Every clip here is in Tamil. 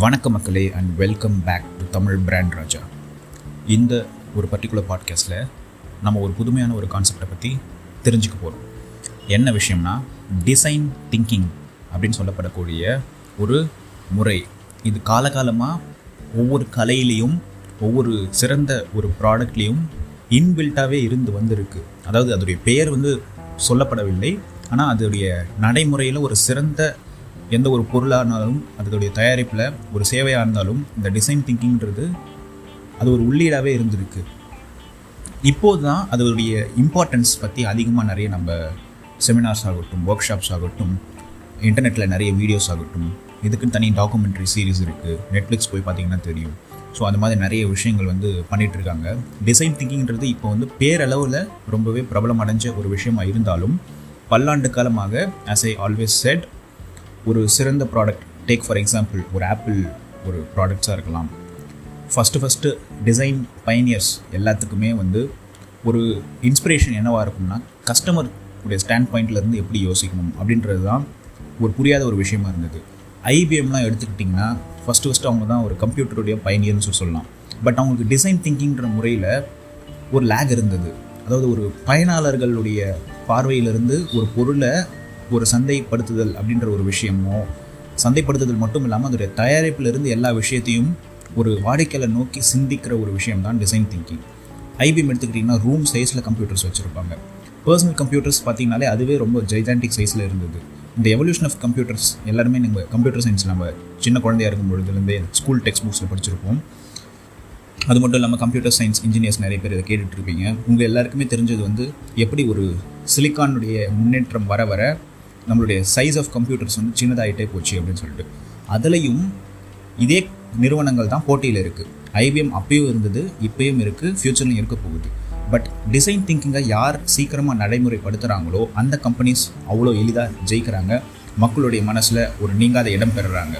வணக்க மக்களே and welcome back to Tamil brand Raja. இந்த ஒரு பர்டிகுலர் பாட்காஸ்ட்டில் நம்ம ஒரு புதுமையான ஒரு கான்செப்டை பற்றி தெரிஞ்சுக்க போகிறோம் என்ன விஷயம்னா டிசைன் திங்கிங் அப்படின்னு சொல்லப்படக்கூடிய ஒரு முறை. இது காலகாலமாக ஒவ்வொரு கலையிலையும் ஒவ்வொரு சிறந்த ஒரு ப்ராடக்ட்லேயும் இன்பில்ட்டாகவே இருந்து வந்திருக்கு. அதாவது அதோடைய பெயர் வந்து சொல்லப்படவில்லை ஆனால் அதோடைய நடைமுறையில் ஒரு சிறந்த எந்த ஒரு பொருளாக இருந்தாலும் அதோடைய தயாரிப்பில் ஒரு சேவையாக இருந்தாலும் இந்த டிசைன் திங்கிங்கிறது அது ஒரு உள்ளீடாகவே இருந்திருக்கு. இப்போது தான் அதோடைய இம்பார்ட்டன்ஸ் பற்றி அதிகமாக நிறைய நம்ம செமினார்ஸ் ஆகட்டும் ஒர்க் ஷாப்ஸ் ஆகட்டும் இன்டர்நெட்டில் நிறைய வீடியோஸ் ஆகட்டும் இதுக்குன்னு தனி டாக்குமெண்ட்ரி சீரிஸ் இருக்குது நெட்ஃப்ளிக்ஸ் போய் பார்த்தீங்கன்னா தெரியும். ஸோ அந்த மாதிரி நிறைய விஷயங்கள் வந்து பண்ணிகிட்டு இருக்காங்க. டிசைன் திங்கிங்கிறது இப்போ வந்து பேரளவில் ரொம்பவே பிரபலம் அடைஞ்ச ஒரு விஷயமாக இருந்தாலும் பல்லாண்டு காலமாக ஆஸ் ஐ ஆல்வேஸ் செட் ஒரு சிறந்த ப்ராடக்ட் டேக் ஃபார் எக்ஸாம்பிள் ஒரு ஆப்பிள் ஒரு ப்ராடக்ட்ஸாக இருக்கலாம். ஃபஸ்ட்டு ஃபஸ்ட்டு டிசைன் பயனியர்ஸ் எல்லாத்துக்குமே வந்து ஒரு இன்ஸ்பிரேஷன் என்னவாக இருக்கும்னா கஸ்டமர் உடைய ஸ்டாண்ட் பாயிண்ட்லேருந்து எப்படி யோசிக்கணும் அப்படின்றது தான் ஒரு புரியாத ஒரு விஷயமா இருந்தது. ஐபிஎம்லாம் எடுத்துக்கிட்டிங்கன்னா ஃபஸ்ட்டு ஃபஸ்ட்டு அவங்க தான் ஒரு கம்ப்யூட்டருடைய பயனியர்னு சொல்லி சொல்லலாம். பட் அவங்களுக்கு டிசைன் திங்கிங்கிற முறையில் ஒரு லேக் இருந்தது. அதாவது ஒரு பயனாளர்களுடைய பார்வையிலிருந்து ஒரு பொருளை ஒரு சந்தைப்படுத்துதல் அப்படின்ற ஒரு விஷயமோ சந்தைப்படுத்துதல் மட்டும் இல்லாமல் அதோடைய தயாரிப்பிலிருந்து எல்லா விஷயத்தையும் ஒரு வாடிக்கையாளர் நோக்கி சிந்திக்கிற ஒரு விஷயம் தான் டிசைன் திங்கிங் ஐபிஎம் எடுத்துக்கிட்டிங்கன்னா ரூம் சைஸில் கம்ப்யூட்டர்ஸ் வச்சுருப்பாங்க. பர்சனல் கம்ப்யூட்டர்ஸ் பார்த்தீங்கனாலே அதுவே ரொம்ப ஜைஜான்டிக் சைஸில் இருந்தது. இந்த எவல்யூஷன் ஆஃப் கம்ப்யூட்டர்ஸ் எல்லாருமே நம்ம கம்ப்யூட்டர் சயின்ஸ் நம்ம சின்ன குழந்தையா இருக்கும் பொழுதுலேருந்தே ஸ்கூல் டெக்ஸ்ட் புக்ஸில் படிச்சிருப்போம். அது மட்டும் இல்லாமல் கம்ப்யூட்டர் சயின்ஸ் இன்ஜினியர்ஸ் நிறைய பேர் இதை கேட்டுட்ருப்பீங்க உங்கள் எல்லாருக்குமே தெரிஞ்சது வந்து எப்படி ஒரு சிலிக்கானுடைய முன்னேற்றம் வர வர நம்மளுடைய சைஸ் ஆஃப் கம்ப்யூட்டர்ஸ் வந்து சின்னதாகிட்டே போச்சு அப்படின்னு சொல்லிட்டு. அதுலேயும் இதே நிறுவனங்கள் தான் போட்டியில் இருக்குது ஐபிஎம் அப்பயும் இருந்தது இப்பயும் இருக்குது ஃப்யூச்சர்லையும் இருக்க போகுது. பட் டிசைன் திங்கிங்கை யார் சீக்கிரமாக நடைமுறைப்படுத்துகிறாங்களோ அந்த கம்பெனிஸ் அவ்வளோ எளிதாக ஜெயிக்கிறாங்க. மக்களுடைய மனசில் ஒரு நீங்காத இடம் பெறுறாங்க.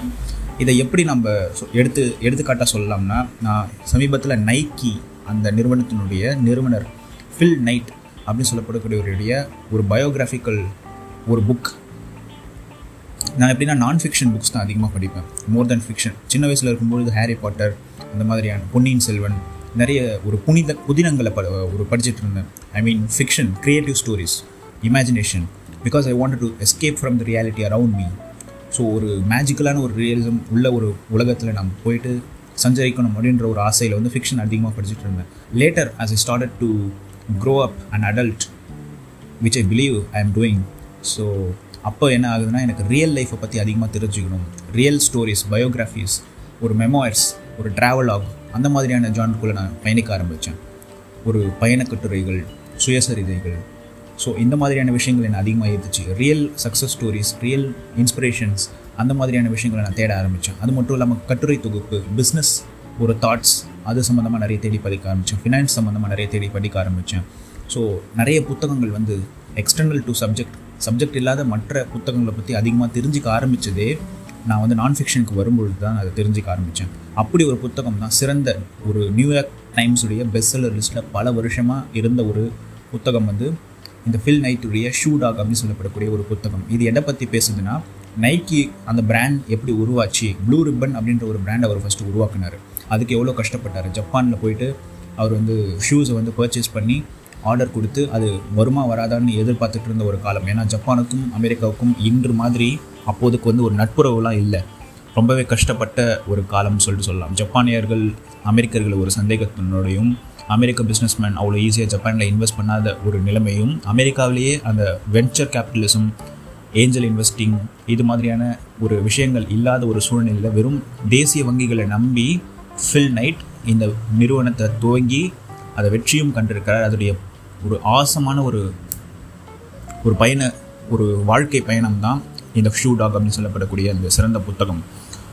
இதை எப்படி நம்ம எடுத்து எடுத்துக்காட்டாக சொல்லலாம்னா நான் சமீபத்தில் நைக்கி அந்த நிறுவனத்தினுடைய நிறுவனர் ஃபில் நைட் அப்படின்னு சொல்லப்படக்கூடியவருடைய ஒரு பயோகிராஃபிக்கல் ஒரு புக் நான் எப்படின்னா நான் ஃபிக்ஷன் புக்ஸ் தான் அதிகமாக படிப்பேன். மோர் தென் ஃபிக்ஷன் சின்ன வயசில் இருக்கும்பொழுது ஹாரி பாட்டர் அந்த மாதிரியான பொன்னியின் செல்வன் நிறைய ஒரு புனித புதினங்களை ப ஒரு படிச்சுட்டு இருந்தேன். I mean fiction creative stories imagination because I want to escape from the reality around me so ஒரு மேஜிக்கலான ஒரு ரியலிசம் உள்ள ஒரு உலகத்தில் நம்ம போயிட்டு சஞ்சரிக்கணும் அப்படின்ற ஒரு ஆசையில் வந்து ஃபிக்ஷன் அதிகமாக படிச்சுட்டு இருந்தேன். Later as I started to grow up and adult which I believe I am doing so அப்போ என்ன ஆகுதுன்னா எனக்கு ரியல் லைஃப்பை பற்றி அதிகமாக தெரிஞ்சுக்கணும். ரியல் ஸ்டோரிஸ் பயோகிராஃபிஸ் ஒரு மெமோயர்ஸ் ஒரு ட்ராவல் அந்த மாதிரியான ஜான்குள்ளே நான் பயணிக்க ஆரம்பித்தேன் ஒரு பயணக்கட்டுரைகள் சுயசரிதைகள். ஸோ இந்த மாதிரியான விஷயங்கள் என்னை அதிகமாக ஏற்றுச்சு real success stories real inspirations அந்த மாதிரியான விஷயங்களை நான் தேட ஆரம்பித்தேன் அது மட்டும் இல்லாமல் கட்டுரை தொகுப்பு பிஸ்னஸ் ஒரு தாட்ஸ் அது சம்மந்தமாக நிறைய தேடி படிக்க ஆரம்பித்தேன் ஃபினான்ஸ் சம்மந்தமாக நிறைய தேடி படிக்க ஆரம்பித்தேன் ஸோ நிறைய புத்தகங்கள் வந்து எக்ஸ்டர்னல் டு சப்ஜெக்ட் சப்ஜெக்ட் இல்லாத மற்ற புத்தகங்களை பற்றி அதிகமாக தெரிஞ்சிக்க ஆரம்பித்ததே நான் வந்து நான் ஃபிக்ஷனுக்கு வரும்பொழுது தான் அதை தெரிஞ்சிக்க ஆரம்பித்தேன் அப்படி ஒரு புத்தகம் தான் சிறந்த ஒரு நியூயார்க் டைம்ஸுடைய பெஸ்ட் செல்லர் லிஸ்ட்டில் பல வருஷமாக இருந்த ஒரு புத்தகம் வந்து இந்த ஃபில் நைட்டுடைய ஷூ டாக் அப்படின்னு சொல்லப்படக்கூடிய ஒரு புத்தகம். இது எதை பற்றி பேசுதுன்னா நைக்கி அந்த பிராண்ட் எப்படி உருவாச்சு ப்ளூ ரிப்பன் அப்படின்ற ஒரு பிராண்ட் அவர் ஃபஸ்ட்டு உருவாக்குனார். அதுக்கு எவ்வளோ கஷ்டப்பட்டார். ஜப்பானில் போயிட்டு அவர் வந்து ஷூஸை வந்து பர்ச்சேஸ் பண்ணி ஆர்டர் கொடுத்து அது வருமா வராதான்னு எதிர்பார்த்துட்டு இருந்த ஒரு காலம். ஏன்னா ஜப்பானுக்கும் அமெரிக்காவுக்கும் இன்று மாதிரி அப்போதுக்கு வந்து ஒரு நட்புறவுலாம் இல்லை. ரொம்பவே கஷ்டப்பட்ட ஒரு காலம்னு சொல்லிட்டு சொல்லலாம். ஜப்பானியர்கள் அமெரிக்கர்கள் ஒரு சந்தேகத்தினோடையும் அமெரிக்க பிஸ்னஸ்மேன் அவ்வளோ ஈஸியாக ஜப்பானில் இன்வெஸ்ட் பண்ணாத ஒரு நிலைமையும் அமெரிக்காவிலேயே அந்த வென்ச்சர் கேபிட்டலிசம் ஏஞ்சல் இன்வெஸ்டிங் இது மாதிரியான ஒரு விஷயங்கள் இல்லாத ஒரு சூழ்நிலையில் வெறும் தேசிய வங்கிகளை நம்பி ஃபில் நைட் இந்த நிறுவனத்தை துவங்கி அதை வெற்றியும் கண்டிருக்கிறார். அதோடைய ஒரு ஆசமான ஒரு ஒரு பயண ஒரு வாழ்க்கை பயணம் தான் இந்த ஷூ டாக் அப்படின்னு சொல்லப்படக்கூடிய அந்த சிறந்த புத்தகம்.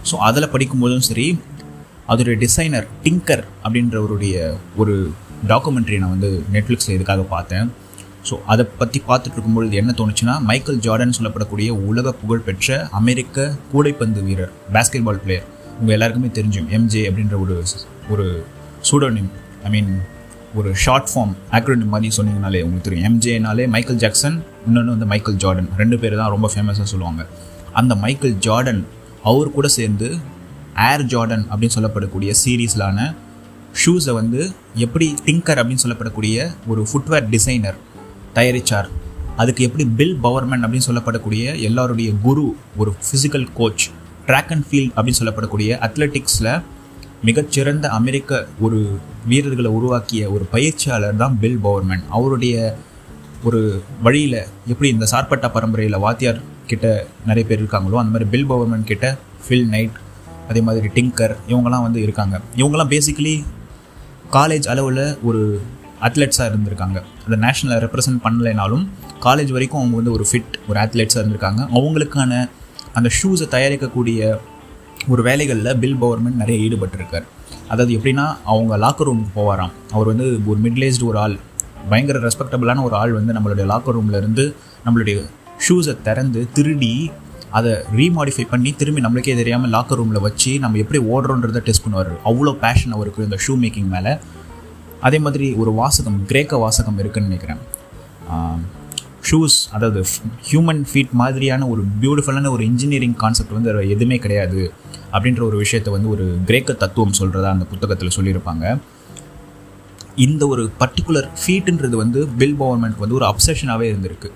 ஸோ அதில் படிக்கும்போதும் சரி அதோடைய டிசைனர் டிங்கர் அப்படின்றவருடைய ஒரு டாக்குமெண்ட்ரி நான் வந்து நெட்ஃப்ளிக்ஸில் இதுக்காக பார்த்தேன். ஸோ அதை பற்றி பார்த்துட்டு இருக்கும்பொழுது என்ன தோணுச்சுன்னா மைக்கேல் ஜார்டன் சொல்லப்படக்கூடிய உலக புகழ்பெற்ற அமெரிக்க கூடைப்பந்து வீரர் பேஸ்கெட் பால் பிளேயர் உங்கள் எல்லாருக்குமே தெரிஞ்சும் எம்ஜே அப்படின்ற ஒரு ஒரு சூடோனிம் ஐ மீன் ஒரு ஷார்ட் ஃபார்ம் ஆக்ரோனிம் மாதிரி சொன்னீங்கனாலே உங்களுக்கு தெரியும். எம்ஜேனாலே மைக்கேல் ஜாக்சன் இன்னொன்று வந்து மைக்கேல் ஜார்டன் ரெண்டு பேர் தான் ரொம்ப ஃபேமஸாக சொல்லுவாங்க. அந்த மைக்கேல் ஜார்டன் அவர் கூட சேர்ந்து ஏர் ஜார்டன் அப்படின்னு சொல்லப்படக்கூடிய சீரீஸ்லான ஷூஸை வந்து எப்படி டிங்கர் அப்படின்னு சொல்லப்படக்கூடிய ஒரு ஃபுட்வேர் டிசைனர் தயாரித்தார் அதுக்கு எப்படி பில் பவர்மேன் அப்படின்னு சொல்லப்படக்கூடிய எல்லாருடைய குரு ஒரு physical coach track and field அப்படின்னு சொல்லப்படக்கூடிய அத்லெட்டிக்ஸில் மிகச்சிறந்த அமெரிக்க ஒரு வீரர்களை உருவாக்கிய ஒரு பயிற்சியாளர் தான் பில் பவர்மேன். அவருடைய ஒரு வழியில் எப்படி இந்த சார்பட்டா பரம்பரையில் வாத்தியார் கிட்ட நிறைய பேர் இருக்காங்களோ அந்த மாதிரி பில் பவர்மேன் கிட்ட ஃபில் நைட் அதே மாதிரி டிங்கர் இவங்கெல்லாம் வந்து இருக்காங்க. இவங்கெல்லாம் பேசிக்கலி காலேஜ் அளவில் ஒரு அத்லெட்ஸாக இருந்திருக்காங்க. அந்த நேஷனலை ரெப்ரசன்ட் பண்ணலைனாலும் காலேஜ் வரைக்கும் அவங்க வந்து ஒரு ஃபிட் ஒரு அத்லெட்ஸாக இருந்திருக்காங்க. அவங்களுக்கான அந்த ஷூஸை தயாரிக்கக்கூடிய ஒரு வேலைகளில் பில் பவர்மெண்ட் நிறைய ஈடுபட்டிருக்கார். அதாவது எப்படின்னா அவங்க லாக்கர் ரூமுக்கு போவாராம். அவர் வந்து ஒரு மிடில் ஒரு ஆள். பயங்கர ரெஸ்பெக்டபுளான ஒரு ஆள் வந்து நம்மளுடைய லாக்கர் ரூமில் இருந்து நம்மளுடைய ஷூஸை திறந்து திருடி அதை ரீமாடிஃபை பண்ணி திரும்பி நம்மளுக்கே தெரியாமல் லாக்கர் ரூமில் வச்சு நம்ம எப்படி ஓடுறோன்றதை டெஸ்ட் பண்ணுவார். அவ்வளோ பேஷன் அவருக்கு இந்த ஷூ மேக்கிங் மேலே. அதே மாதிரி ஒரு வாசகம் கிரேக்க வாசகம் இருக்குன்னு நினைக்கிறேன். ஷூஸ் அதாவது ஹியூமன் ஃபீட் மாதிரியான ஒரு பியூட்டிஃபுல்லான ஒரு இன்ஜினியரிங் கான்செப்ட் வந்து எதுவுமே கிடையாது அப்படின்ற ஒரு விஷயத்தை வந்து ஒரு கிரேக்க தத்துவம் சொல்கிறதா அந்த புத்தகத்தில் சொல்லியிருப்பாங்க. இந்த ஒரு பர்டிகுலர் ஃபீட்டுன்றது வந்து பில் பவர்மெண்ட் வந்து ஒரு அப்சஷனாகவே இருந்திருக்கு.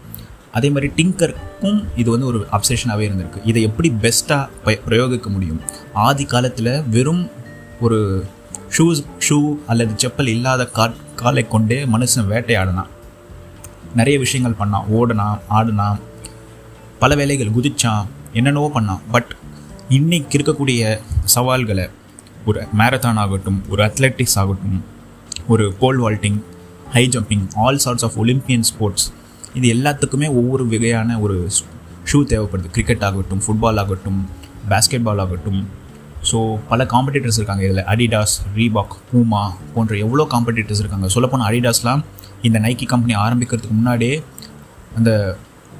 அதே மாதிரி டிங்கருக்கும் இது வந்து ஒரு அப்சஷனாகவே இருந்திருக்கு. இதை எப்படி பெஸ்ட்டாக பிரயோகிக்க முடியும்? ஆதி காலத்தில் வெறும் ஒரு ஷூஸ் ஷூ அல்லது செப்பல் இல்லாத கா காலை கொண்டே மனுஷன் வேட்டையாடினான். நிறைய விஷயங்கள் பண்ணான். ஓடினான் ஆடினான். பல வேலைகள் குதிச்சான். என்னென்னவோ பண்ணான். பட் இன்னைக்கு இருக்கக்கூடிய சவால்களை ஒரு மேரத்தான் ஆகட்டும் ஒரு அத்லெட்டிக்ஸ் ஆகட்டும் ஒரு pole vaulting high jumping all sorts of Olympian sports இது எல்லாத்துக்குமே ஒவ்வொரு வகையான ஒரு ஷூ தேவைப்படுது. கிரிக்கெட் ஆகட்டும் ஃபுட்பால் ஆகட்டும் பேஸ்கெட் பால் ஆகட்டும். ஸோ பல காம்படிட்டர்ஸ் இருக்காங்க. இதில் அடிடாஸ் ரீபாக் பூமா போன்ற எவ்வளோ காம்படிட்டர்ஸ் இருக்காங்க. சொல்லப்போனால் அடிடாஸ்லாம் இந்த நைக்கி கம்பெனி ஆரம்பிக்கிறதுக்கு முன்னாடியே அந்த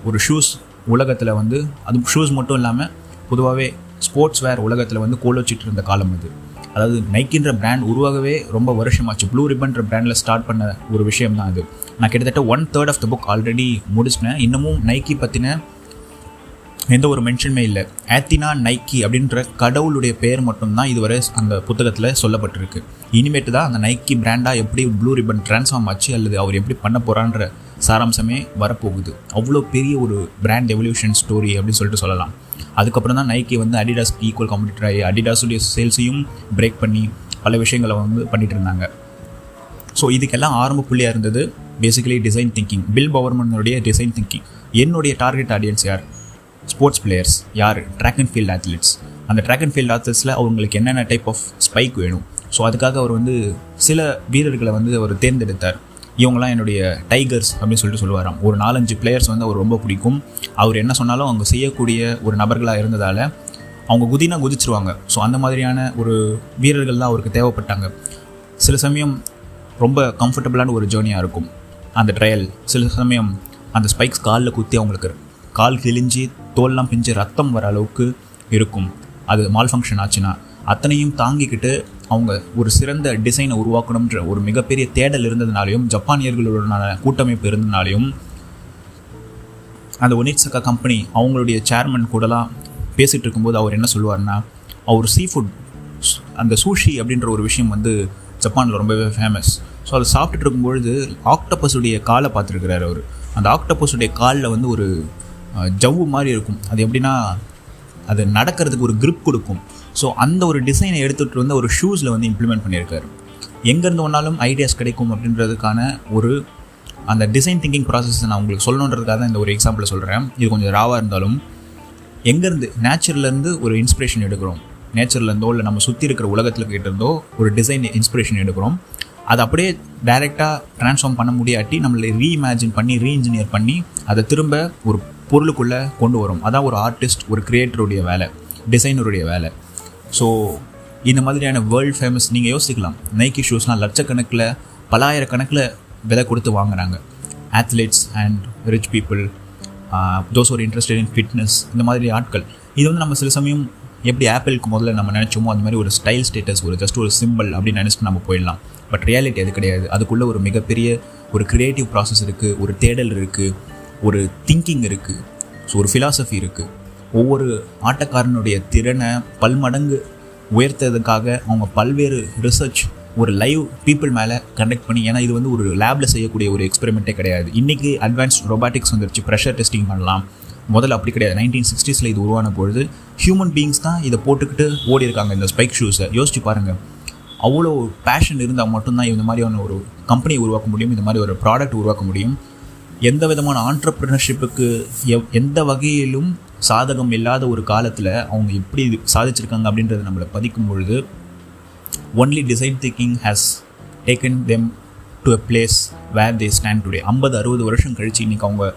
ஒரு ஷூஸ் உலகத்தில் வந்து அது ஷூஸ் மட்டும் இல்லாமல் பொதுவாகவே ஸ்போர்ட்ஸ் வேர் உலகத்தில் வந்து கோல் வச்சுட்டு இருந்த காலம் அது. அதாவது நைக்கின்ற பிராண்ட் உருவாகவே ரொம்ப வருஷமாச்சு. ப்ளூ ரிப்பன்ற பிராண்டில் ஸ்டார்ட் பண்ண ஒரு விஷயம் தான் அது. நான் கிட்டத்தட்ட one third of the book already முடிச்சிட்டேன். இன்னமும் நைக்கி பற்றின எந்த ஒரு மென்ஷனுமே இல்லை. ஆத்தினா நைக்கி அப்படின்ற கடவுளுடைய பெயர் மட்டும்தான் இதுவரை அந்த புத்தகத்தில் சொல்லப்பட்டிருக்கு. இனிமேட்டு தான் அந்த நைக்கி பிராண்டாக எப்படி ப்ளூ ரிப்பன் ட்ரான்ஸ்ஃபார்ம் ஆச்சு அல்லது அவர் எப்படி பண்ண போகிறான்ற சாராம்சமே வரப்போகுது. அவ்வளோ பெரிய ஒரு பிராண்ட் எவல்யூஷன் ஸ்டோரி அப்படின்னு சொல்லிட்டு சொல்லலாம். அதுக்கப்புறம் தான் நைக்கி வந்து அடிடாஸ்க்கு ஈக்குவல் காம்படிட்டர் ஆகி அடிடாஸுடைய சேல்ஸையும் பிரேக் பண்ணி பல விஷயங்களை வந்து பண்ணிட்டு இருந்தாங்க. ஸோ இதுக்கெல்லாம் ஆரம்ப புள்ளியாக இருந்தது பேசிக்கலி டிசைன் திங்கிங் பில் பவர்மனுடைய டிசைன் திங்கிங் என்னுடைய டார்கெட் ஆடியன்ஸ் யார்? ஸ்போர்ட்ஸ் பிளேயர்ஸ் யார்? ட்ராக் அண்ட் ஃபீல்ட் அத்லெட்ஸ் அந்த ட்ராக் அண்ட் ஃபீல்ட் அத்லெட்ஸில் அவங்களுக்கு என்னென்ன டைப் ஆஃப் ஸ்பைக் வேணும்? ஸோ அதுக்காக அவர் வந்து சில வீரர்களை வந்து அவர் தேர்ந்தெடுத்தார். இவங்களாம் என்னுடைய டைகர்ஸ் அப்படின்னு சொல்லிட்டு சொல்லுவாராம். ஒரு நாலஞ்சு பிளேயர்ஸ் வந்து அவர் ரொம்ப பிடிக்கும். அவர் என்ன சொன்னாலும் அவங்க செய்யக்கூடிய ஒரு நபர்களாக இருந்ததால் அவங்க குதினா குதிச்சிருவாங்க. ஸோ அந்த மாதிரியான ஒரு வீரர்கள் தான் அவருக்கு தேவைப்பட்டாங்க. சில சமயம் ரொம்ப கம்ஃபர்டபுளான ஒரு ஜேர்னியாக இருக்கும். அந்த ட்ரையல் சில சமயம் அந்த ஸ்பைக்ஸ் காலில் குத்தி அவங்களுக்கு கால் கிழிஞ்சி தோல்லாம் பிஞ்சு ரத்தம் வர அளவுக்கு இருக்கும். அது மால் ஃபங்க்ஷன் ஆச்சுன்னா அத்தனையும் தாங்கிக்கிட்டு அவங்க ஒரு சிறந்த டிசைனை உருவாக்கணுன்ற ஒரு மிகப்பெரிய தேடல் இருந்ததுனாலையும் ஜப்பானியர்களுடனான கூட்டமைப்பு இருந்ததுனாலையும் அந்த ஒனிட்சக்கா கம்பெனி அவங்களுடைய சேர்மன் கூடலாம் பேசிகிட்டு இருக்கும்போது அவர் என்ன சொல்லுவார்னா அவர் சீ ஃபுட் அந்த சூஷி அப்படின்ற ஒரு விஷயம் வந்து ஜப்பானில் ரொம்பவே ஃபேமஸ் ஸோ அதை சாப்பிட்டுட்டு இருக்கும்பொழுது ஆக்டோபஸுடைய காலை பார்த்துருக்கிறார் அவர். அந்த ஆக்டோபஸுடைய காலில் வந்து ஒரு ஜவ்வு மாதிரி இருக்கும். அது எப்படின்னா அது நடக்கிறதுக்கு ஒரு க்ரிப் கொடுக்கும். ஸோ அந்த ஒரு டிசைனை எடுத்துகிட்டு வந்து ஒரு ஷூஸில் வந்து இம்ப்ளிமெண்ட் பண்ணியிருக்காரு. எங்கேருந்து ஒன்றாலும் ஐடியாஸ் கிடைக்கும் அப்படின்றதுக்கான ஒரு அந்த டிசைன் திங்கிங் ப்ராசஸ் நான் உங்களுக்கு சொல்லணுன்றதுக்காக தான் இந்த ஒரு எக்ஸாம்பிளை சொல்கிறேன் இது கொஞ்சம் ராவாக இருந்தாலும் எங்கேருந்து நேச்சர்லேருந்து ஒரு இன்ஸ்பிரேஷன் எடுக்கிறோம். நேச்சர்லேருந்தோ இல்லை நம்ம சுற்றி இருக்கிற உலகத்தில் கிட்டேருந்தோ ஒரு டிசைன் இன்ஸ்பிரேஷன் எடுக்கிறோம். அதை அப்படியே டைரெக்டாக ட்ரான்ஸ்ஃபார்ம் பண்ண முடியாட்டி நம்மளை ரீஇமேஜின் பண்ணி ரீஇன்ஜினியர் பண்ணி அதை திரும்ப ஒரு பொருளுக்குள்ளே கொண்டு வரும். அதான் ஒரு ஆர்டிஸ்ட் ஒரு கிரியேட்டருடைய வேலை டிசைனருடைய வேலை. ஸோ இந்த மாதிரியான வேர்ல்ட் ஃபேமஸ் நீங்கள் யோசிக்கலாம். நைக்கி ஷூஸ்லாம் லட்சக்கணக்கில் பலாயிரக்கணக்கில் விலை கொடுத்து வாங்குறாங்க. Athletes and rich people those ஒரு இன்ட்ரெஸ்டட் இன் ஃபிட்னஸ் இந்த மாதிரி ஆட்கள். இது வந்து நம்ம சில சமயம் எப்படி ஆப்பிளுக்கு முதல்ல நம்ம நினச்சோமோ அந்த மாதிரி ஒரு ஸ்டைல் ஸ்டேட்டஸ் ஒரு ஜஸ்ட் ஒரு சிம்பிள் அப்படின்னு நினச்சிட்டு நம்ம போயிடலாம். பட் ரியாலிட்டி அது கிடையாது. அதுக்குள்ளே ஒரு மிகப்பெரிய ஒரு க்ரியேட்டிவ் ப்ராசஸ் இருக்குது ஒரு தேடல் இருக்குது ஒரு திங்கிங் இருக்குது ஸோ ஒரு ஃபிலாசபி இருக்குது ஒவ்வொரு ஆட்டக்காரனுடைய திறனை பல்மடங்கு உயர்த்ததுக்காக அவங்க பல்வேறு ரிசர்ச் ஒரு லைவ் பீப்புள் மேலே கண்டக்ட் பண்ணி ஏன்னா இது வந்து ஒரு லேபில் செய்யக்கூடிய ஒரு எக்ஸ்பெரிமெண்ட்டே கிடையாது. இன்றைக்கி அட்வான்ஸ்ட் ரொபாட்டிக்ஸ் வந்துருச்சு. ப்ரெஷர் டெஸ்டிங் பண்ணலாம். முதல்ல அப்படி கிடையாது. நைன்டீன் சிக்ஸ்டீஸில் இது உருவான பொழுது ஹியூமன் பீயிங்ஸ் தான் இதை போட்டுக்கிட்டு ஓடி இருக்காங்க இந்த ஸ்பைக் ஷூஸை யோசிச்சு பாருங்கள் அவ்வளோ பேஷன் இருந்தால் மட்டும்தான் இந்த மாதிரியான ஒரு கம்பெனியை உருவாக்க முடியும். இந்த மாதிரி ஒரு ப்ராடக்ட் உருவாக்க முடியும். எந்த விதமான ஆண்டர்ப்ரினர்ஷிப்புக்கு எவ் எந்த வகையிலும் சாதகம் இல்லாத ஒரு காலத்தில் அவங்க எப்படி சாதிச்சிருக்காங்க அப்படின்றத நம்மளை பதிக்கும் பொழுது only design thinking has taken them to a place where they stand today ஐம்பது அறுபது வருஷம் கழித்து இன்றைக்கி அவங்க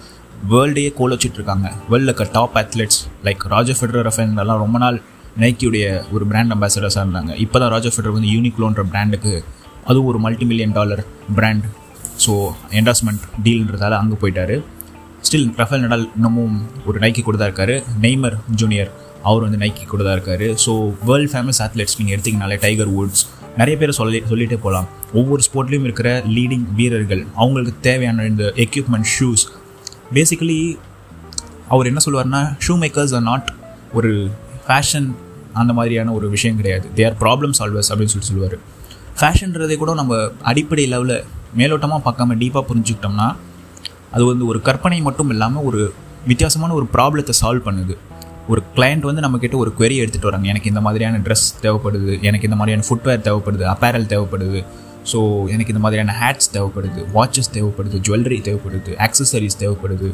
வேர்ல்டையே கோல் வச்சுட்ருக்காங்க வேர்ல்டில் இருக்க top athletes like Roger Federer எல்லாம் ரொம்ப நாள் நைக்கியுடைய ஒரு பிராண்ட் அம்பாசடர்ஸாக இருந்தாங்க. இப்போ தான் ராஜர் ஃபெடரர் வந்து யூனிக்லோன்ற பிராண்டுக்கு அதுவும் ஒரு multi million dollar brand so endorsement டீல்ன்றதால அங்கே போயிட்டாரு. ஸ்டில் ரஃபேல் நடால் இன்னமும் ஒரு நைக்கி கூட தான் இருக்காரு. நெய்மர் ஜூனியர் அவர் வந்து நைக்கி கூட தான் இருக்காரு. ஸோ வேர்ல்ட் ஃபேமஸ் அத்லெட்ஸ் நீங்கள் எடுத்திங்கனாலே டைகர் வுட்ஸ் நிறைய பேர் சொல்லி சொல்லிகிட்டே போகலாம் ஒவ்வொரு ஸ்போர்ட்லேயும் இருக்கிற லீடிங் வீரர்கள் அவங்களுக்கு தேவையான இந்த எக்யூப்மெண்ட் ஷூஸ் பேசிக்கலி அவர் என்ன சொல்லுவார்னா ஷூ மேக்கர்ஸ் ஆர் நாட் ஒரு ஃபேஷன் அந்த மாதிரியான ஒரு விஷயம் கிடையாது. தே ஆர் ப்ராப்ளம் சால்வர்ஸ் அப்படின்னு சொல்லி சொல்லுவார். ஃபேஷன்றதே கூட நம்ம அடிப்படை லெவலில் மேலோட்டமாக பார்க்காம டீப்பாக புரிஞ்சுக்கிட்டோம்னா அது வந்து ஒரு கற்பனை மட்டும் இல்லாமல் ஒரு வித்தியாசமான ஒரு ப்ராப்ளத்தை சால்வ் பண்ணுது. ஒரு கிளையண்ட் வந்து நம்மக்கிட்ட ஒரு query எடுத்துகிட்டு வராங்க. எனக்கு இந்த மாதிரியான ட்ரெஸ் தேவைப்படுது எனக்கு இந்த மாதிரியான ஃபுட்வேர் தேவைப்படுது அப்பேரல் தேவைப்படுது. ஸோ எனக்கு இந்த மாதிரியான ஹேட்ஸ் தேவைப்படுது வாட்சஸ் தேவைப்படுது ஜுவல்லரி தேவைப்படுது ஆக்சசரிஸ் தேவைப்படுது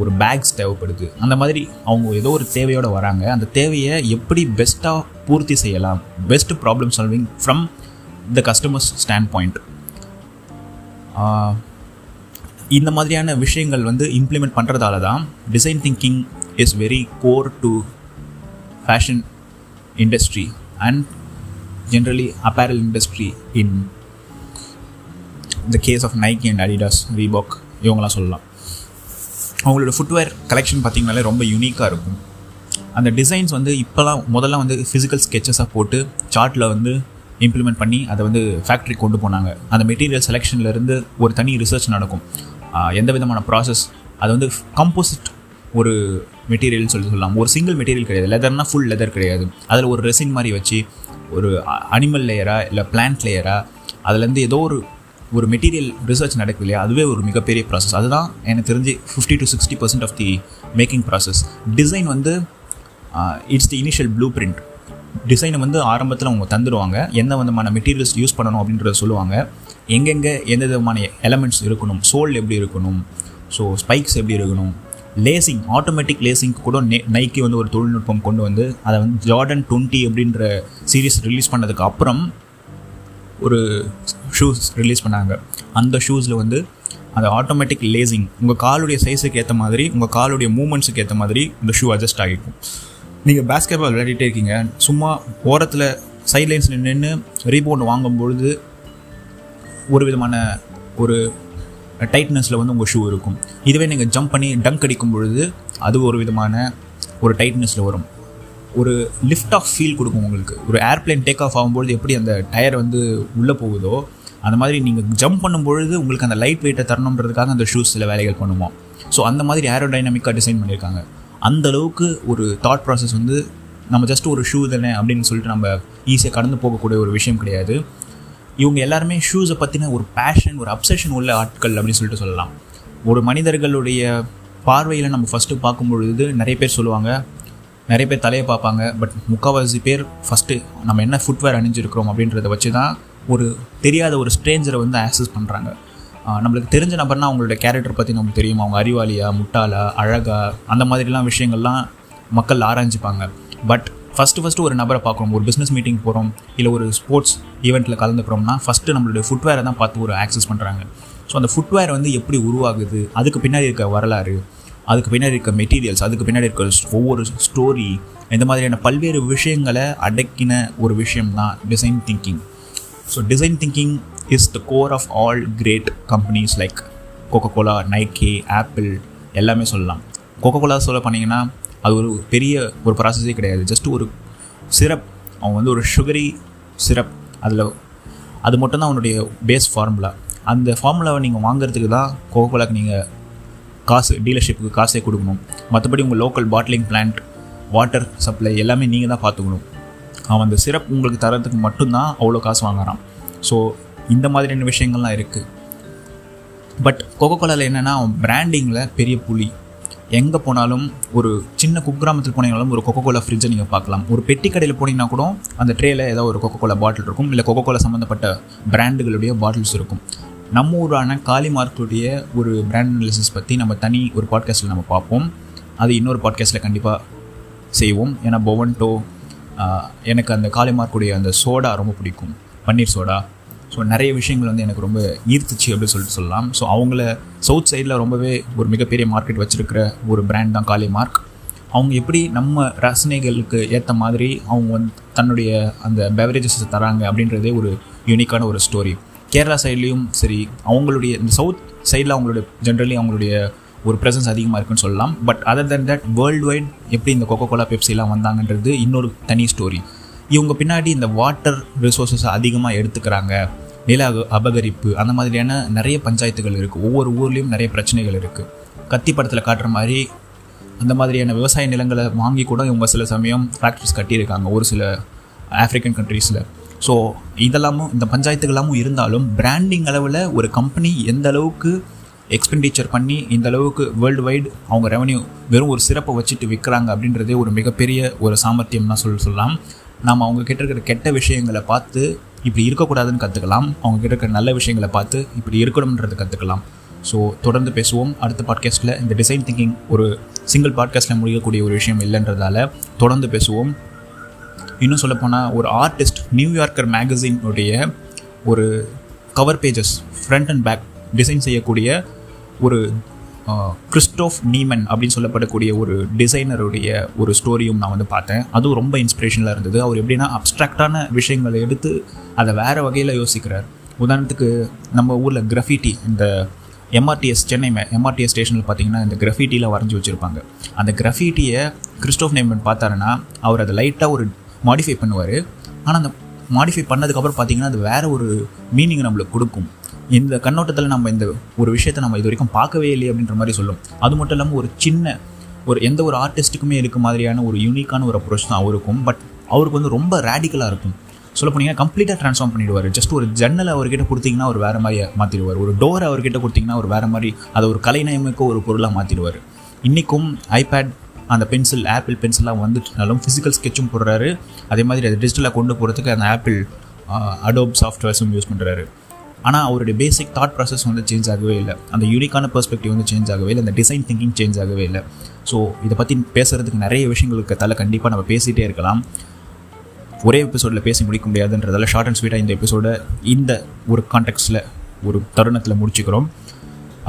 ஒரு பேக்ஸ் தேவைப்படுது. அந்த மாதிரி அவங்க ஏதோ ஒரு தேவையோடு வராங்க. அந்த தேவையை எப்படி பெஸ்ட்டாக பூர்த்தி செய்யலாம்? Best problem solving from the customers standpoint இந்த மாதிரியான விஷயங்கள் வந்து இம்ப்ளிமெண்ட் பண்ணுறதால தான் design thinking is very core to fashion industry and generally apparel industry in the case of Nike and Adidas Reebok இவங்களாம் சொல்லலாம். அவங்களோட ஃபுட்வேர் கலெக்ஷன் பார்த்திங்கனாலே ரொம்ப யூனிக்காக இருக்கும். அந்த டிசைன்ஸ் வந்து இப்போலாம் முதல்ல வந்து ஃபிசிக்கல் ஸ்கெச்சஸாக போட்டு சார்ட்டில் வந்து இம்ப்ளிமெண்ட் பண்ணி அதை வந்து ஃபேக்ட்ரி கொண்டு போனாங்க. அந்த மெட்டீரியல் செலெக்ஷன்லேருந்து ஒரு தனி ரிசர்ச் நடக்கும். எந்த விதமான ப்ராசஸ் அது வந்து கம்போசிட் ஒரு மெட்டீரியல்னு சொல்லி சொல்லலாம். ஒரு சிங்கிள் மெட்டீரியல் கிடையாது. லெதர்னா ஃபுல் லெதர் கிடையாது. அதில் ஒரு ரெசின் மாதிரி வச்சு ஒரு அனிமல் லேயரா இல்லை பிளான்ட் லேயரா அதுலேருந்து ஏதோ ஒரு ஒரு மெட்டீரியல் ரிசர்ச் நடக்குது இல்லையா? அதுவே ஒரு மிகப்பெரிய ப்ராசஸ் அதுதான் எனக்கு தெரிஞ்சு fifty to sixty percent of the making process design வந்து it's the initial blueprint டிசைனை வந்து ஆரம்பத்தில் அவங்க தந்துடுவாங்க எந்த விதமான மெட்டீரியல்ஸ் யூஸ் பண்ணணும் அப்படின்றத சொல்லுவாங்க. எங்கெங்கே எந்த விதமான எலமெண்ட்ஸ் இருக்கணும் சோல் எப்படி இருக்கணும் ஸோ ஸ்பைக்ஸ் எப்படி இருக்கணும் லேசிங் ஆட்டோமேட்டிக் லேசிங்க்கு கூட நே நைக்கி வந்து ஒரு தொழில்நுட்பம் கொண்டு வந்து அதை வந்து ஜார்டன் டுவெண்ட்டி அப்படின்ற சீரீஸ் ரிலீஸ் பண்ணதுக்கு அப்புறம் ஒரு ஷூஸ் ரிலீஸ் பண்ணாங்க. அந்த ஷூஸில் வந்து அந்த ஆட்டோமேட்டிக் லேசிங் உங்கள் காலுடைய சைஸுக்கு ஏற்ற மாதிரி உங்கள் காலுடைய மூமெண்ட்ஸுக்கு ஏற்ற மாதிரி இந்த ஷூ அட்ஜஸ்ட் ஆகிருக்கும் நீங்கள் பேஸ்கெட் பால் விளையாடிட்டே இருக்கீங்க. சும்மா ஓரத்தில் சைட்லைன்ஸ் நின்று ரீபவுண்ட் வாங்கும்பொழுது ஒரு விதமான ஒரு டைட்னஸில் வந்து உங்கள் ஷூ இருக்கும். இதுவே நீங்கள் ஜம்ப் பண்ணி டங்க் அடிக்கும் பொழுது அது ஒரு விதமான ஒரு டைட்னஸில் வரும். ஒரு லிஃப்ட் ஆஃப் ஃபீல் கொடுக்கும் உங்களுக்கு. ஒரு ஏர்ப்ளைன் டேக் ஆஃப் ஆகும்பொழுது எப்படி அந்த டயர் வந்து உள்ளே போகுதோ அந்த மாதிரி நீங்கள் ஜம்ப் பண்ணும்பொழுது உங்களுக்கு அந்த லைட் வெயிட்டை தரணுன்றதுக்காக அந்த ஷூஸ் சில வேலைகள் பண்ணுவோம் ஸோ அந்த மாதிரி ஏரோடைனமிக்காக டிசைன் பண்ணியிருக்காங்க அந்த அளவுக்கு ஒரு தாட் ப்ராசஸ் வந்து நம்ம ஜஸ்ட் ஒரு ஷூ தானே அப்படின்னு சொல்லிட்டு நம்ம ஈஸியாக கடந்து போகக்கூடிய ஒரு விஷயம் கிடையாது. இவங்க எல்லாருமே ஷூஸை பற்றின ஒரு பேஷன் ஒரு அப்சஷன் உள்ள ஆட்கள் அப்படின்னு சொல்லிட்டு சொல்லலாம். ஒரு மனிதர்களுடைய பார்வையில் நம்ம ஃபஸ்ட்டு பார்க்கும்பொழுது நிறைய பேர் சொல்லுவாங்க நிறைய பேர் தலையை பார்ப்பாங்க பட் முக்கால்வாசி பேர் ஃபஸ்ட்டு நம்ம என்ன ஃபுட்வேர் அணிஞ்சிருக்கிறோம் அப்படின்றத வச்சு தான் ஒரு தெரியாத ஒரு ஸ்ட்ரேஞ்சரை வந்து ஆக்சஸ் பண்ணுறாங்க நம்மளுக்கு தெரிஞ்ச நபர்னா அவங்களோட கேரக்டர் பற்றி நமக்கு தெரியும்? அவங்க அறிவாளியா முட்டாளா அழகா? அந்த மாதிரிலாம் விஷயங்கள்லாம் மக்கள் ஆராய்ஞ்சிப்பாங்க. பட் ஃபஸ்ட்டு ஃபஸ்ட்டு ஒரு நபரை பார்க்குறோம் ஒரு பிஸ்னஸ் மீட்டிங் போகிறோம் இல்லை ஒரு ஸ்போர்ட்ஸ் ஈவெண்ட்டில் கலந்துக்கிறோம்னா ஃபஸ்ட்டு நம்மளுடைய ஃபுட்வேரை தான் பார்த்து ஒரு ஆக்சஸ் பண்ணுறாங்க ஸோ அந்த ஃபுட்வேர் வந்து எப்படி உருவாகுது? அதுக்கு பின்னாடி இருக்க வரலாறு அதுக்கு பின்னாடி இருக்க மெட்டீரியல்ஸ் அதுக்கு பின்னாடி இருக்க ஒவ்வொரு ஸ்டோரி இந்த மாதிரியான பல்வேறு விஷயங்களை அடக்கின ஒரு விஷயம் தான் design thinking so design thinking is the core of all great companies like Coca Cola Nike Apple எல்லாமே சொல்லலாம். கோகோ கோலா சொல்ல பண்ணிங்கன்னா அது ஒரு பெரிய ஒரு ப்ராசஸே கிடையாது. ஜஸ்ட் ஒரு சிரப் அவன் வந்து ஒரு சுகரி சிரப் அதில் அது மட்டும்தான் அவனுடைய பேஸ் ஃபார்முலா அந்த ஃபார்முலாவை நீங்கள் வாங்குறதுக்கு தான் கோகோ கோலாக்கு நீங்கள் காசு டீலர்ஷிப்புக்கு காசே கொடுக்கணும். மற்றபடி உங்கள் local bottling plant water supply எல்லாமே நீங்கள் தான் பார்த்துக்கணும். அவன் அந்த சிரப் உங்களுக்கு தரத்துக்கு மட்டும்தான் அவ்வளோ காசு வாங்குறான். ஸோ இந்த மாதிரியான விஷயங்கள்லாம் இருக்குது பட் கொக்கோ கோலாவில் என்னென்னா பிராண்டிங்கில் பெரிய புலி. எங்கே போனாலும் ஒரு சின்ன குக்கிராமத்தில் போனீங்கனாலும் ஒரு கொக்கோ கோலா ஃப்ரிட்ஜை நீங்கள் பார்க்கலாம். ஒரு பெட்டி கடையில் போனீங்கன்னா கூட அந்த ட்ரேயில் ஏதோ ஒரு கொக்கோ கோலா பாட்டில் இருக்கும். இல்லை கொக்கோ கோலா சம்மந்தப்பட்ட பிராண்டுகளுடைய பாட்டில்ஸ் இருக்கும். நம்ம ஊரான காலிமார்க்குடைய ஒரு பிராண்ட் அனாலிசிஸ் பற்றி நம்ம தனி ஒரு பாட்காஸ்ட்டில் நம்ம பார்ப்போம். அது இன்னொரு பாட்காஸ்ட்டில் கண்டிப்பாக செய்வோம். ஏன்னா பொவன்டோ எனக்கு அந்த காலிமார்க்குடைய அந்த சோடா ரொம்ப பிடிக்கும். பன்னீர் சோடா. ஸோ நிறைய விஷயங்கள் வந்து எனக்கு ரொம்ப ஈர்த்துச்சு அப்படின்னு சொல்லிட்டு சொல்லலாம். ஸோ அவங்கள சவுத் சைடில் ரொம்பவே ஒரு மிகப்பெரிய மார்க்கெட் வச்சுருக்கிற ஒரு பிராண்ட் தான் காலி மார்க் அவங்க எப்படி நம்ம ரசனைகளுக்கு ஏற்ற மாதிரி அவங்க வந்து தன்னுடைய அந்த பெவரேஜஸ் தராங்க அப்படின்றதே ஒரு யூனிக்கான ஒரு ஸ்டோரி கேரளா சைட்லேயும் சரி அவங்களுடைய இந்த சவுத் சைடில் அவங்களுடைய ஜென்ரலி அவங்களுடைய ஒரு ப்ரெசன்ஸ் அதிகமாக இருக்குன்னு சொல்லலாம். But other than that worldwide எப்படி இந்த கொக்கோ கோலா பெப்சிலாம் வந்தாங்கன்றது இன்னொரு தனி ஸ்டோரி இவங்க பின்னாடி இந்த வாட்டர் ரிசோர்ஸஸ் அதிகமாக எடுத்துக்கிறாங்க. நில அபகரிப்பு அந்த மாதிரியான நிறைய பஞ்சாயத்துகள் இருக்குது ஒவ்வொரு ஊர்லேயும் நிறைய பிரச்சனைகள் இருக்குது கத்தி படத்தில் காட்டுற மாதிரி அந்த மாதிரியான விவசாய நிலங்களை வாங்கி கூட இவங்க சில சமயம் ஃபேக்ட்ரிஸ் கட்டியிருக்காங்க ஒரு சில ஆஃப்ரிக்கன் கண்ட்ரீஸில் ஸோ இதெல்லாமும் இந்த பஞ்சாயத்துகளாமும் இருந்தாலும் பிராண்டிங் அளவில் ஒரு கம்பெனி எந்த அளவுக்கு எக்ஸ்பெண்டிச்சர் பண்ணி இந்த அளவுக்கு வேர்ல்டு வைடு அவங்க ரெவன்யூ வெறும் ஒரு சிறப்பை வச்சுட்டு விற்கிறாங்க அப்படின்றதே ஒரு மிகப்பெரிய ஒரு சாமர்த்தியம் தான் சொல்ல சொல்லலாம். நாம் அவங்க கிட்ட இருக்கிற கெட்ட விஷயங்களை பார்த்து இப்படி இருக்கக்கூடாதுன்னு கற்றுக்கலாம் அவங்க கிட்ட இருக்கிற நல்ல விஷயங்களை பார்த்து இப்படி இருக்கணும்ன்றது கற்றுக்கலாம் ஸோ தொடர்ந்து பேசுவோம். அடுத்த பாட்காஸ்ட்டில் இந்த டிசைன் திங்கிங் ஒரு சிங்கிள் பாட்காஸ்ட்டில் முடியக்கூடிய ஒரு விஷயம் இல்லைன்றதால தொடர்ந்து பேசுவோம். இன்னும் சொல்லப்போனால் ஒரு ஆர்டிஸ்ட் நியூயார்க்கர் மேகசினுடைய ஒரு cover pages front and back design செய்யக்கூடிய ஒரு கிறிஸ்டோஃப் நீமன் அப்படின்னு சொல்லப்படக்கூடிய ஒரு டிசைனருடைய ஒரு ஸ்டோரியும் நான் வந்து பார்த்தேன். அதுவும் ரொம்ப இன்ஸ்பிரேஷனலாக இருந்தது. அவர் எப்படின்னா அப்ட்ராக்டான விஷயங்களை எடுத்து அதை வேறு வகையில் யோசிக்கிறார். உதாரணத்துக்கு நம்ம ஊரில் கிரஃபிட்டி இந்த எம்ஆர்டிஎஸ் சென்னை எம்ஆர்டிஎஸ் ஸ்டேஷனில் பார்த்தீங்கன்னா இந்த கிரஃபிட்டியில் வரைஞ்சி வச்சுருப்பாங்க. அந்த கிரஃபிட்டியை கிறிஸ்டோஃப் நேமன் பார்த்தாருன்னா அவர் அதை லைட்டாக ஒரு மாடிஃபை பண்ணுவார். ஆனால் அந்த மாடிஃபை பண்ணதுக்கப்புறம் பார்த்தீங்கன்னா அது வேறு ஒரு மீனிங் நம்மளுக்கு கொடுக்கும். இந்த கண்ணோட்டத்தில் நம்ம இந்த ஒரு விஷயத்தை நம்ம இது வரைக்கும் பார்க்கவே இல்லை அப்படின்ற மாதிரி சொல்லும். அது மட்டும் இல்லாமல் ஒரு சின்ன ஒரு எந்த ஒரு ஆர்டிஸ்ட்டுக்குமே இருக்க மாதிரியான ஒரு யூனிக்கான ஒரு அப்ரோச் தான் அவருக்கும். பட் அவருக்கு வந்து ரொம்ப ரேடிக்கலாக இருக்கும். சொல்ல போனீங்கன்னா கம்ப்ளீட்டாக ட்ரான்ஸ்ஃபார்ம் பண்ணிடுவார். ஜஸ்ட் ஒரு ஜன்னல் அவர்கிட்ட கொடுத்தீங்கன்னா ஒரு வேறு மாதிரி மாற்றிடுவார் ஒரு டோரை அவர்கிட்ட கொடுத்தீங்கன்னா ஒரு வேறு மாதிரி அதை ஒரு கலைநயமிக்க ஒரு பொருளாக மாற்றிடுவார் இன்றைக்கும் ஐபேட் அந்த பென்சில் ஆப்பிள் பென்சிலாக வந்துட்டுனாலும் ஃபிசிக்கல் ஸ்கெட்சும் போடுறாரு. அதே மாதிரி அதை டிஜிட்டலாக கொண்டு போகிறதுக்கு அந்த ஆப்பிள் அடோப் சாஃப்ட்வேர்ஸும் யூஸ் பண்ணுறாரு ஆனால் அவருடைய பேசிக் தாட் ப்ராசஸ் வந்து சேஞ்ச் ஆகவே இல்லை. அந்த யூனிக்கான பெர்ஸ்பெக்டிவ் வந்து சேஞ்ச் ஆகவே இல்லை. அந்த டிசைன் திங்கிங் சேஞ்ச் ஆகவே இல்லை. ஸோ இதை பற்றி பேசுகிறதுக்கு நிறைய விஷயங்களுக்கு தலை கண்டிப்பாக நம்ம பேசிகிட்டே இருக்கலாம். ஒரே எபிசோடில் பேசி முடிக்க முடியாதுன்றதால ஷார்ட் அண்ட் ஸ்வீட்டாக இந்த எபிசோடை இந்த ஒரு கான்டெக்ட்ஸில் ஒரு தருணத்தில் முடிச்சுக்கிறோம்.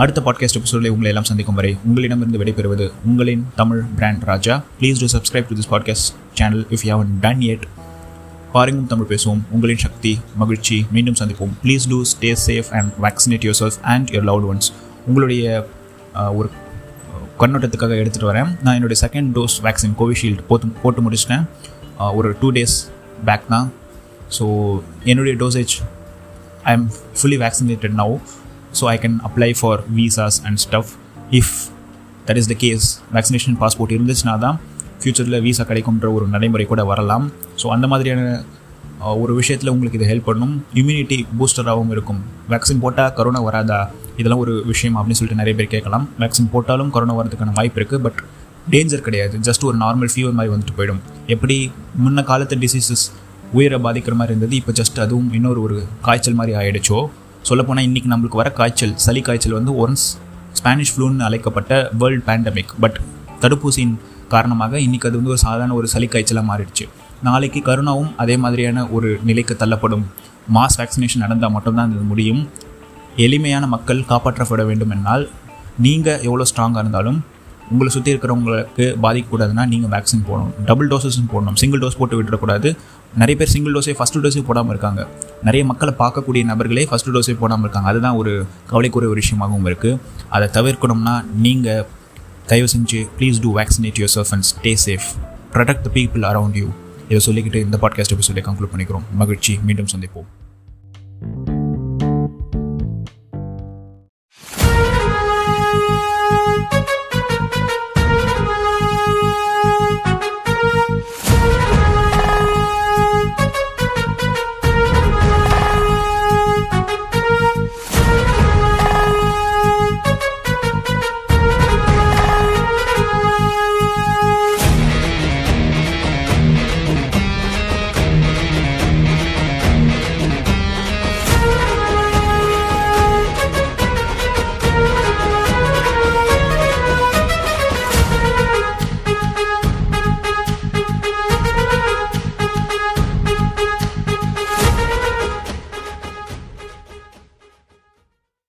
அடுத்த பாட்காஸ்ட் எபிசோடில் உங்களை எல்லாம் சந்திக்கும் வரை உங்களிடமிருந்து விடைபெறுவது உங்களின் Tamil brand Raja. Please do subscribe to this podcast channel if you haven't done it பாருங்கும் Tamil பேசுவோம். உங்களின் சக்தி மகிழ்ச்சி மீண்டும் சந்திப்போம். Please do stay safe and vaccinate yourself and your loved ones உங்களுடைய ஒரு கண்ணோட்டத்துக்காக எடுத்துகிட்டு வரேன். நான் என்னுடைய செகண்ட் டோஸ் வேக்சின் கோவிஷீல்டு போட்டு போட்டு முடிச்சிட்டேன். ஒரு டூ டேஸ் பேக் தான். ஸோ என்னுடைய dosage I'm fully vaccinated now so I can apply for visas and stuff if that is the case vaccination passport இருந்துச்சுன்னா தான் ஃப்யூச்சரில் வீசா கிடைக்கும்ன்ற ஒரு நடைமுறை கூட வரலாம். ஸோ அந்த மாதிரியான ஒரு விஷயத்தில் உங்களுக்கு இது ஹெல்ப் பண்ணும். இம்யூனிட்டி பூஸ்டராகவும் இருக்கும். வேக்சின் போட்டால் கரோனா வராதா? இதெல்லாம் ஒரு விஷயம் அப்படின்னு சொல்லிட்டு நிறைய பேர் கேட்கலாம். வேக்சின் போட்டாலும் கரோனா வரதுக்கான வாய்ப்பு இருக்குது பட் டேஞ்சர் கிடையாது. ஜஸ்ட் ஒரு நார்மல் ஃபீவர் மாதிரி வந்துட்டு போயிடும். எப்படி? முன்ன காலத்து டிசீசஸ் உயிரை பாதிக்கிற மாதிரி இருந்தது. இப்போ ஜஸ்ட் அதுவும் இன்னொரு ஒரு காய்ச்சல் மாதிரி ஆகிடுச்சோ சொல்லப்போனால் இன்றைக்கி நம்மளுக்கு வர காய்ச்சல் சளி காய்ச்சல் வந்து ஒன்ஸ் ஸ்பானிஷ் ஃப்ளூன்னு அழைக்கப்பட்ட வேர்ல்ட் பேண்டமிக் பட் தடுப்பூசியின் காரணமாக இன்றைக்கி அது வந்து ஒரு சாதாரண ஒரு சளி காய்ச்சலாக மாறிடுச்சு. நாளைக்கு கருணாவும் அதே மாதிரியான ஒரு நிலைக்கு தள்ளப்படும். மாஸ் வேக்சினேஷன் நடந்தால் மட்டும்தான் இது முடியும். எளிமையான மக்கள் காப்பாற்றப்பட வேண்டும் என்றால் நீங்கள் எவ்வளோ ஸ்ட்ராங்காக இருந்தாலும் உங்களை சுற்றி இருக்கிறவங்களுக்கு பாதிக்கக்கூடாதுன்னா நீங்கள் வேக்சின் போடணும். டபுள் டோஸஸும் போடணும். சிங்கிள் டோஸ் போட்டு விட்டுறக்கூடாது நிறைய பேர் சிங்கிள் டோஸே ஃபஸ்ட்டு டோஸே போடாமல் இருக்காங்க. நிறைய மக்களை பார்க்கக்கூடிய நபர்களே ஃபஸ்ட்டு டோஸே போடாமல் இருக்காங்க. அதுதான் ஒரு கவலைக்குரிய ஒரு விஷயமாகவும் இருக்குது அதை தவிர்க்கணும்னா நீங்கள் தயவு செஞ்சு please do vaccinate yourself and stay safe protect the people around you இதை சொல்லிக்கிட்டு இந்த பாட்காஸ்ட் எபிசோடை கன்க்ளூட் பண்ணிக்கிறோம். மகிழ்ச்சி. மீண்டும் சந்திப்போம்.